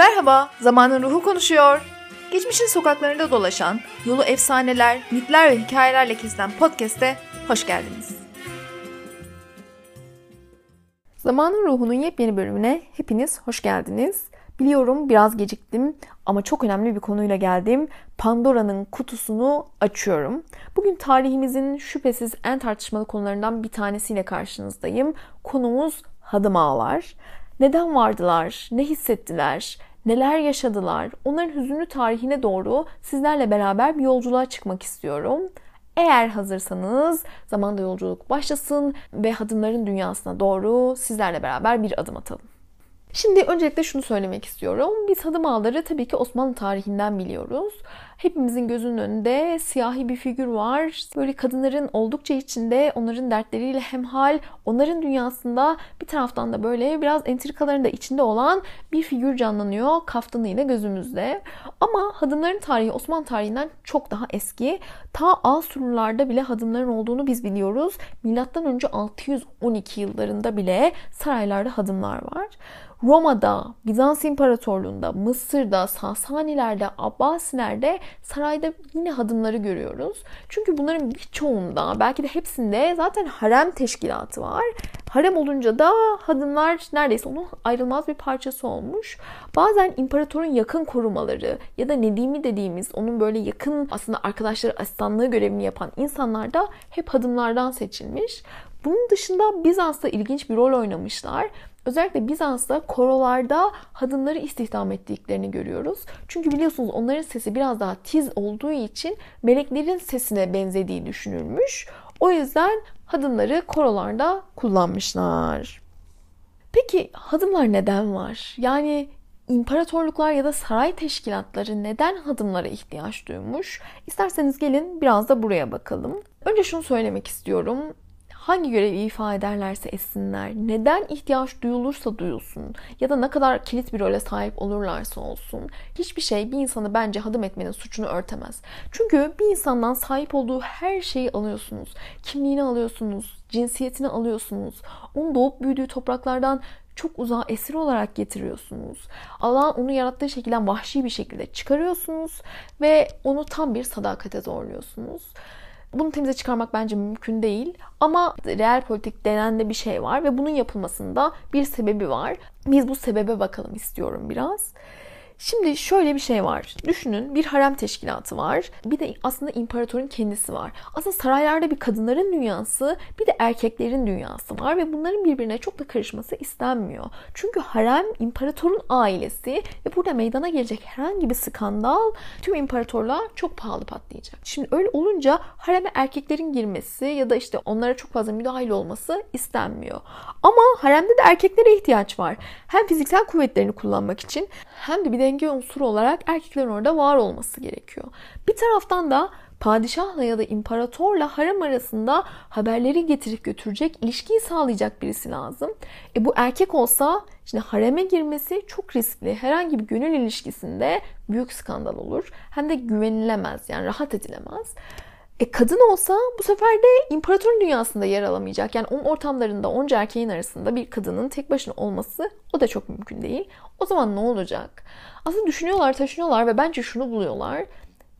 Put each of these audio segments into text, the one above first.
Merhaba, Zamanın Ruhu konuşuyor. Geçmişin sokaklarında dolaşan, yolu efsaneler, mitler ve hikayelerle kesilen podcast'e hoş geldiniz. Zamanın Ruhu'nun yepyeni bölümüne hepiniz hoş geldiniz. Biliyorum biraz geciktim ama çok önemli bir konuyla geldim. Pandora'nın kutusunu açıyorum. Bugün tarihimizin şüphesiz en tartışmalı konularından bir tanesiyle karşınızdayım. Konumuz hadım ağlar. Neden vardılar? Ne hissettiler? Neler yaşadılar? Onların hüzünlü tarihine doğru sizlerle beraber bir yolculuğa çıkmak istiyorum. Eğer hazırsanız zamanda yolculuk başlasın ve hadımların dünyasına doğru sizlerle beraber bir adım atalım. Şimdi öncelikle şunu söylemek istiyorum. Biz hadım ağları tabii ki Osmanlı tarihinden biliyoruz. Hepimizin gözünün önünde siyahi bir figür var. Böyle kadınların oldukça içinde onların dertleriyle hemhal, onların dünyasında bir taraftan da böyle biraz entrikaların da içinde olan bir figür canlanıyor kaftanıyla gözümüzde. Ama hadımların tarihi Osmanlı tarihinden çok daha eski. Ta Asurlularda bile hadımların olduğunu biz biliyoruz. Milattan önce 612 yıllarında bile saraylarda hadımlar var. Roma'da, Bizans İmparatorluğu'nda, Mısır'da, Sasanilerde, Abbasilerde sarayda yine hadımları görüyoruz. Çünkü bunların birçoğunda, belki de hepsinde zaten harem teşkilatı var. Harem olunca da hadımlar neredeyse onun ayrılmaz bir parçası olmuş. Bazen imparatorun yakın korumaları ya da Nedimi dediğimiz onun böyle yakın aslında arkadaşları asistanlığı görevini yapan insanlar da hep hadımlardan seçilmiş. Bunun dışında Bizans'ta ilginç bir rol oynamışlar. Özellikle Bizans'ta korolarda hadımları istihdam ettiklerini görüyoruz. Çünkü biliyorsunuz onların sesi biraz daha tiz olduğu için meleklerin sesine benzediği düşünülmüş. O yüzden hadımları korolarda kullanmışlar. Peki hadımlar neden var? Yani imparatorluklar ya da saray teşkilatları neden hadımlara ihtiyaç duymuş? İsterseniz gelin biraz da buraya bakalım. Önce şunu söylemek istiyorum hangi görevi ifa ederlerse etsinler, neden ihtiyaç duyulursa duyulsun ya da ne kadar kilit bir role sahip olurlarsa olsun hiçbir şey bir insanı bence hadım etmenin suçunu örtemez. Çünkü bir insandan sahip olduğu her şeyi alıyorsunuz. Kimliğini alıyorsunuz, cinsiyetini alıyorsunuz. Onun doğup büyüdüğü topraklardan çok uzağa esir olarak getiriyorsunuz. Allah onu yarattığı şekilden vahşi bir şekilde çıkarıyorsunuz ve onu tam bir sadakate zorluyorsunuz. Bunu temize çıkarmak bence mümkün değil. Ama real politik denen de bir şey var ve bunun yapılmasında bir sebebi var. Biz bu sebebe bakalım istiyorum biraz. Şimdi şöyle bir şey var. Düşünün bir harem teşkilatı var. Bir de aslında imparatorun kendisi var. Aslında saraylarda bir kadınların dünyası bir de erkeklerin dünyası var ve bunların birbirine çok da karışması istenmiyor. Çünkü harem imparatorun ailesi ve burada meydana gelecek herhangi bir skandal tüm imparatorluğa çok pahalı patlayacak. Şimdi öyle olunca hareme erkeklerin girmesi ya da işte onlara çok fazla müdahale olması istenmiyor. Ama haremde de erkeklere ihtiyaç var. Hem fiziksel kuvvetlerini kullanmak için hem de bir de denge unsuru olarak erkeklerin orada var olması gerekiyor. Bir taraftan da padişahla ya da imparatorla harem arasında haberleri getirip götürecek, ilişkiyi sağlayacak birisi lazım. E bu erkek olsa şimdi hareme girmesi çok riskli. Herhangi bir gönül ilişkisinde büyük skandal olur. Hem de güvenilemez yani rahat edilemez. E kadın olsa bu sefer de imparatorun dünyasında yer alamayacak. Yani onun ortamlarında onca erkeğin arasında bir kadının tek başına olması o da çok mümkün değil. O zaman ne olacak? Aslında düşünüyorlar, taşınıyorlar ve bence şunu buluyorlar.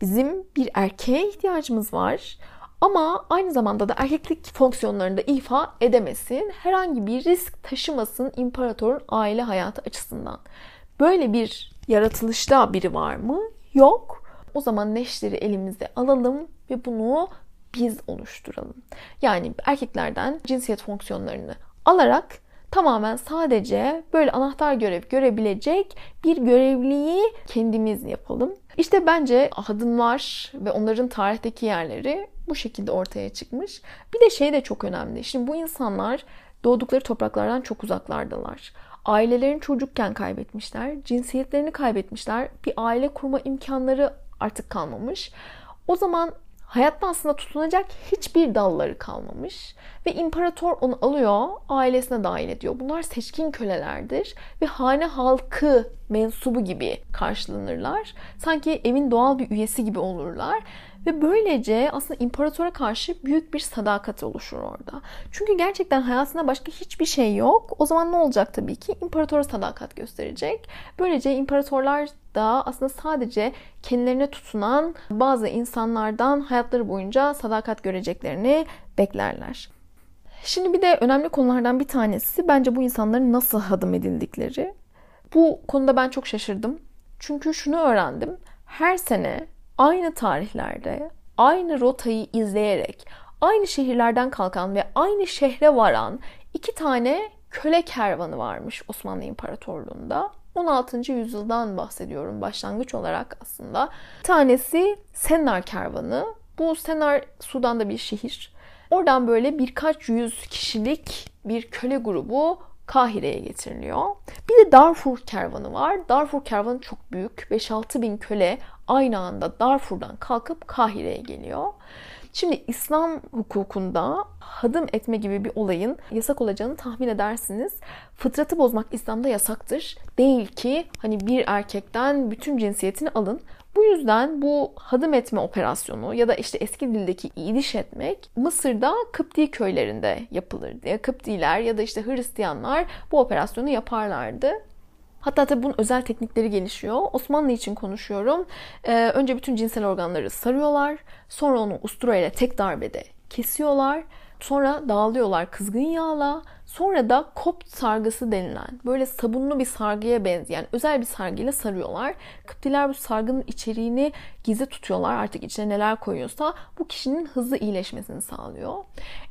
Bizim bir erkeğe ihtiyacımız var. Ama aynı zamanda da erkeklik fonksiyonlarını da ifa edemesin. Herhangi bir risk taşımasın imparatorun aile hayatı açısından. Böyle bir yaratılışta biri var mı? Yok. O zaman neşleri elimizde alalım ve bunu biz oluşturalım. Yani erkeklerden cinsiyet fonksiyonlarını alarak tamamen sadece böyle anahtar görev görebilecek bir görevliyi kendimiz yapalım. İşte bence hadımlar ve onların tarihteki yerleri bu şekilde ortaya çıkmış. Bir de şey de çok önemli. Şimdi bu insanlar doğdukları topraklardan çok uzaklardalar. Ailelerini çocukken kaybetmişler, cinsiyetlerini kaybetmişler, bir aile kurma imkanları artık kalmamış. O zaman hayatta aslında tutunacak hiçbir dalları kalmamış ve imparator onu alıyor, ailesine dahil ediyor. Bunlar seçkin kölelerdir ve hane halkı mensubu gibi karşılanırlar. Sanki evin doğal bir üyesi gibi olurlar Ve böylece aslında imparatora karşı büyük bir sadakat oluşur orada. Çünkü gerçekten hayatında başka hiçbir şey yok. O zaman ne olacak tabii ki? İmparatora sadakat gösterecek. Böylece imparatorlar da aslında sadece kendilerine tutunan bazı insanlardan hayatları boyunca sadakat göreceklerini beklerler. Şimdi bir de önemli konulardan bir tanesi bence bu insanların nasıl hadım edildikleri. Bu konuda ben çok şaşırdım. Çünkü şunu öğrendim. Her sene aynı tarihlerde aynı rotayı izleyerek aynı şehirlerden kalkan ve aynı şehre varan iki tane köle kervanı varmış Osmanlı İmparatorluğu'nda. 16. yüzyıldan bahsediyorum başlangıç olarak aslında. Bir tanesi Sennar kervanı. Bu Sennar Sudan'da bir şehir. Oradan böyle birkaç yüz kişilik bir köle grubu Kahire'ye getiriliyor. Bir de Darfur kervanı var. Darfur kervanı çok büyük. 5-6 bin köle aynı anda Darfur'dan kalkıp Kahire'ye geliyor. Şimdi İslam hukukunda hadım etme gibi bir olayın yasak olacağını tahmin edersiniz. Fıtratı bozmak İslam'da yasaktır. Değil ki hani bir erkekten bütün cinsiyetini alın. Bu yüzden bu hadım etme operasyonu ya da işte eski dildeki iyiliş etmek Mısır'da Kıpti köylerinde yapılırdı. Ya Kıptiler ya da işte Hristiyanlar bu operasyonu yaparlardı. Hatta tabii bunun özel teknikleri gelişiyor. Osmanlı için konuşuyorum. Ee, önce bütün cinsel organları sarıyorlar. Sonra onu ustura ile tek darbede kesiyorlar. Sonra dağılıyorlar kızgın yağla. Sonra da kopt sargısı denilen böyle sabunlu bir sargıya benzeyen özel bir sargıyla sarıyorlar. Kıptiler bu sargının içeriğini gizli tutuyorlar. Artık içine neler koyuyorsa bu kişinin hızlı iyileşmesini sağlıyor.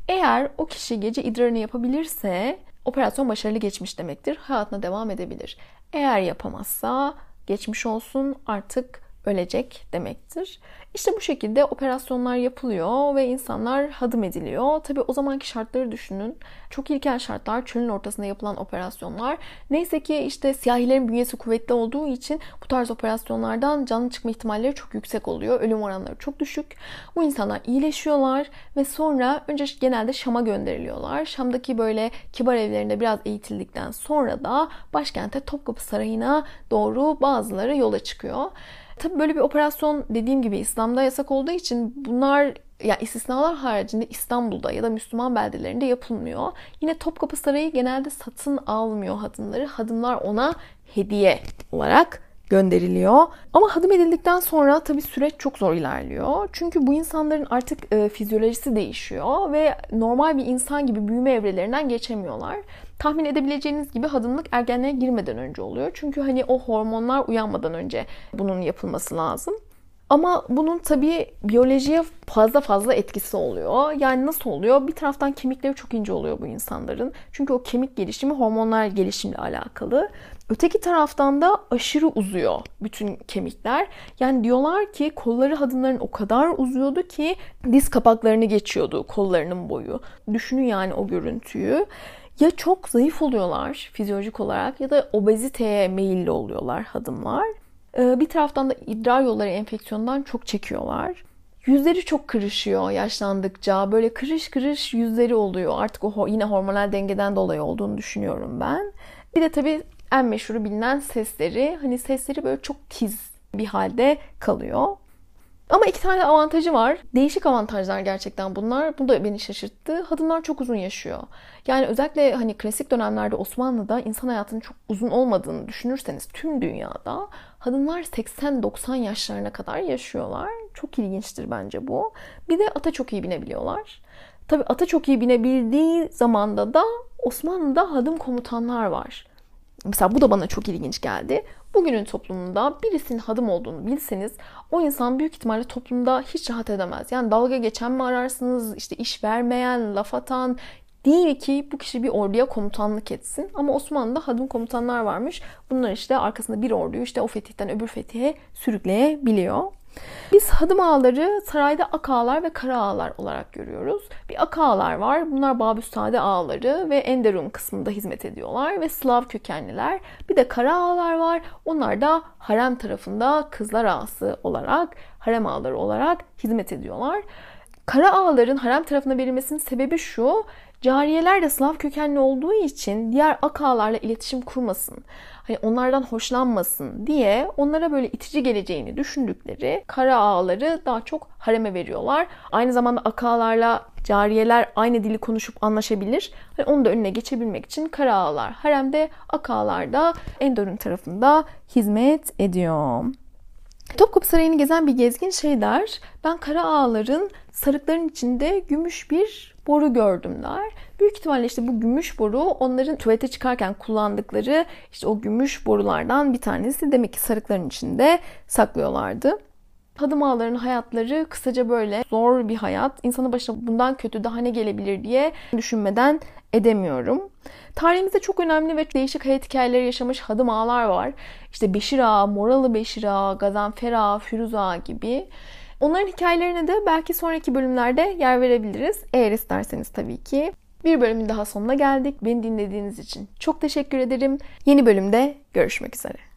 Eğer o kişi gece idrarını yapabilirse operasyon başarılı geçmiş demektir. Hayatına devam edebilir. Eğer yapamazsa geçmiş olsun artık ölecek demektir. İşte bu şekilde operasyonlar yapılıyor ve insanlar hadım ediliyor. Tabi o zamanki şartları düşünün. Çok ilkel şartlar, çölün ortasında yapılan operasyonlar. Neyse ki işte siyahilerin bünyesi kuvvetli olduğu için bu tarz operasyonlardan canlı çıkma ihtimalleri çok yüksek oluyor. Ölüm oranları çok düşük. Bu insanlar iyileşiyorlar ve sonra önce genelde Şam'a gönderiliyorlar. Şam'daki böyle kibar evlerinde biraz eğitildikten sonra da başkente Topkapı Sarayı'na doğru bazıları yola çıkıyor. Tabi böyle bir operasyon dediğim gibi İslam'da yasak olduğu için bunlar yani istisnalar haricinde İstanbul'da ya da Müslüman beldelerinde yapılmıyor. Yine Topkapı Sarayı genelde satın almıyor hadımları. Hadımlar ona hediye olarak gönderiliyor. Ama hadım edildikten sonra tabii süreç çok zor ilerliyor. Çünkü bu insanların artık e, fizyolojisi değişiyor ve normal bir insan gibi büyüme evrelerinden geçemiyorlar. Tahmin edebileceğiniz gibi hadımlık ergenliğe girmeden önce oluyor. Çünkü hani o hormonlar uyanmadan önce bunun yapılması lazım. Ama bunun tabii biyolojiye fazla fazla etkisi oluyor. Yani nasıl oluyor? Bir taraftan kemikleri çok ince oluyor bu insanların. Çünkü o kemik gelişimi hormonlar gelişimle alakalı. Öteki taraftan da aşırı uzuyor bütün kemikler. Yani diyorlar ki kolları hadınların o kadar uzuyordu ki diz kapaklarını geçiyordu kollarının boyu. Düşünün yani o görüntüyü. Ya çok zayıf oluyorlar fizyolojik olarak ya da obeziteye meyilli oluyorlar hadımlar. Ee, bir taraftan da idrar yolları enfeksiyondan çok çekiyorlar. Yüzleri çok kırışıyor yaşlandıkça. Böyle kırış kırış yüzleri oluyor. Artık o yine hormonal dengeden dolayı olduğunu düşünüyorum ben. Bir de tabii en meşhuru bilinen sesleri. Hani sesleri böyle çok tiz bir halde kalıyor. Ama iki tane avantajı var. Değişik avantajlar gerçekten bunlar. Bu da beni şaşırttı. Kadınlar çok uzun yaşıyor. Yani özellikle hani klasik dönemlerde Osmanlı'da insan hayatının çok uzun olmadığını düşünürseniz tüm dünyada kadınlar 80-90 yaşlarına kadar yaşıyorlar. Çok ilginçtir bence bu. Bir de ata çok iyi binebiliyorlar. Tabi ata çok iyi binebildiği zamanda da Osmanlı'da hadım komutanlar var. Mesela bu da bana çok ilginç geldi. Bugünün toplumunda birisinin hadım olduğunu bilseniz o insan büyük ihtimalle toplumda hiç rahat edemez. Yani dalga geçen mi ararsınız, işte iş vermeyen, laf atan, Değil ki bu kişi bir orduya komutanlık etsin. Ama Osmanlı'da hadım komutanlar varmış. Bunlar işte arkasında bir orduyu işte o fetihten öbür fetihe sürükleyebiliyor. Biz hadım ağaları sarayda ak ağalar ve kara ağalar olarak görüyoruz. Bir ak ağalar var. Bunlar Babüstade ağaları ve Enderun kısmında hizmet ediyorlar ve Slav kökenliler. Bir de kara ağalar var. Onlar da harem tarafında kızlar ağası olarak, harem ağaları olarak hizmet ediyorlar. Kara ağaların harem tarafına verilmesinin sebebi şu. Cariyeler de Slav kökenli olduğu için diğer akalarla iletişim kurmasın, hani onlardan hoşlanmasın diye onlara böyle itici geleceğini düşündükleri kara ağaları daha çok hareme veriyorlar. Aynı zamanda akalarla cariyeler aynı dili konuşup anlaşabilir. Hani onu da önüne geçebilmek için kara ağalar haremde, akalar da Endor'un tarafında hizmet ediyor. Topkapı Sarayı'nı gezen bir gezgin şey der. Ben kara ağaların sarıkların içinde gümüş bir boru gördüm der. Büyük ihtimalle işte bu gümüş boru onların tuvalete çıkarken kullandıkları işte o gümüş borulardan bir tanesi. Demek ki sarıkların içinde saklıyorlardı. Hadım ağaların hayatları kısaca böyle zor bir hayat. İnsanın başına bundan kötü daha ne gelebilir diye düşünmeden edemiyorum. Tarihimizde çok önemli ve değişik hayat hikayeleri yaşamış hadım ağalar var. İşte Beşir Ağa, Moralı Beşir Ağa, Gazanfer Ağa, Firuz Ağa gibi. Onların hikayelerine de belki sonraki bölümlerde yer verebiliriz. Eğer isterseniz tabii ki. Bir bölümün daha sonuna geldik. Beni dinlediğiniz için çok teşekkür ederim. Yeni bölümde görüşmek üzere.